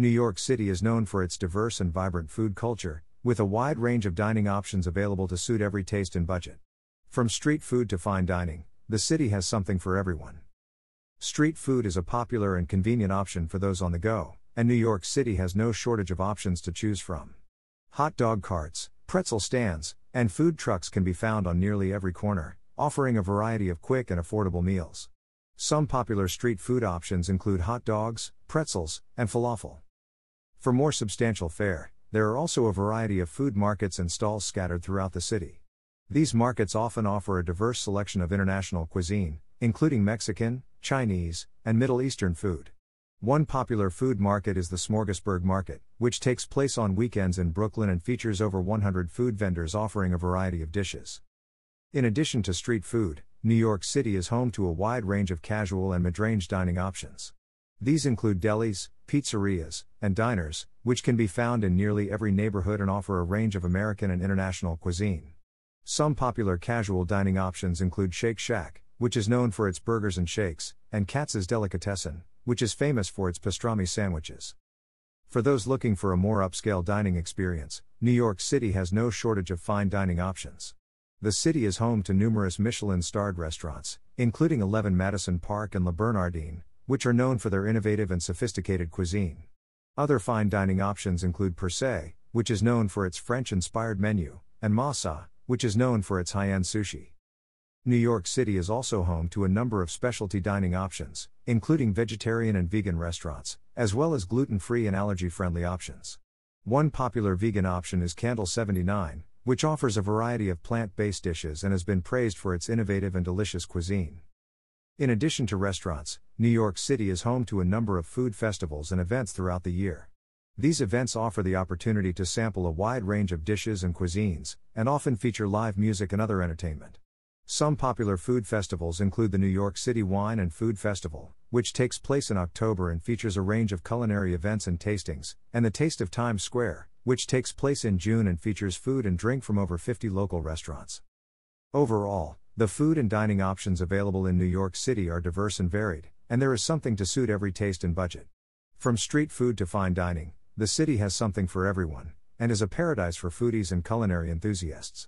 New York City is known for its diverse and vibrant food culture, with a wide range of dining options available to suit every taste and budget. From street food to fine dining, the city has something for everyone. Street food is a popular and convenient option for those on the go, and New York City has no shortage of options to choose from. Hot dog carts, pretzel stands, and food trucks can be found on nearly every corner, offering a variety of quick and affordable meals. Some popular street food options include hot dogs, pretzels, and falafel. For more substantial fare, there are also a variety of food markets and stalls scattered throughout the city. These markets often offer a diverse selection of international cuisine, including Mexican, Chinese, and Middle Eastern food. One popular food market is the Smorgasburg Market, which takes place on weekends in Brooklyn and features over 100 food vendors offering a variety of dishes. In addition to street food, New York City is home to a wide range of casual and mid-range dining options. These include delis, pizzerias, and diners, which can be found in nearly every neighborhood and offer a range of American and international cuisine. Some popular casual dining options include Shake Shack, which is known for its burgers and shakes, and Katz's Delicatessen, which is famous for its pastrami sandwiches. For those looking for a more upscale dining experience, New York City has no shortage of fine dining options. The city is home to numerous Michelin starred restaurants, including 11 Madison Park and Le Bernardin, which are known for their innovative and sophisticated cuisine. Other fine dining options include Per Se, which is known for its French inspired menu, and Masa, which is known for its high end sushi. New York City is also home to a number of specialty dining options, including vegetarian and vegan restaurants, as well as gluten free and allergy friendly options. One popular vegan option is Candle 79, which offers a variety of plant based dishes and has been praised for its innovative and delicious cuisine. In addition to restaurants, New York City is home to a number of food festivals and events throughout the year. These events offer the opportunity to sample a wide range of dishes and cuisines, and often feature live music and other entertainment. Some popular food festivals include the New York City Wine and Food Festival, which takes place in October and features a range of culinary events and tastings, and the Taste of Times Square, which takes place in June and features food and drink from over 50 local restaurants. Overall, the food and dining options available in New York City are diverse and varied, and there is something to suit every taste and budget. From street food to fine dining, the city has something for everyone, and is a paradise for foodies and culinary enthusiasts.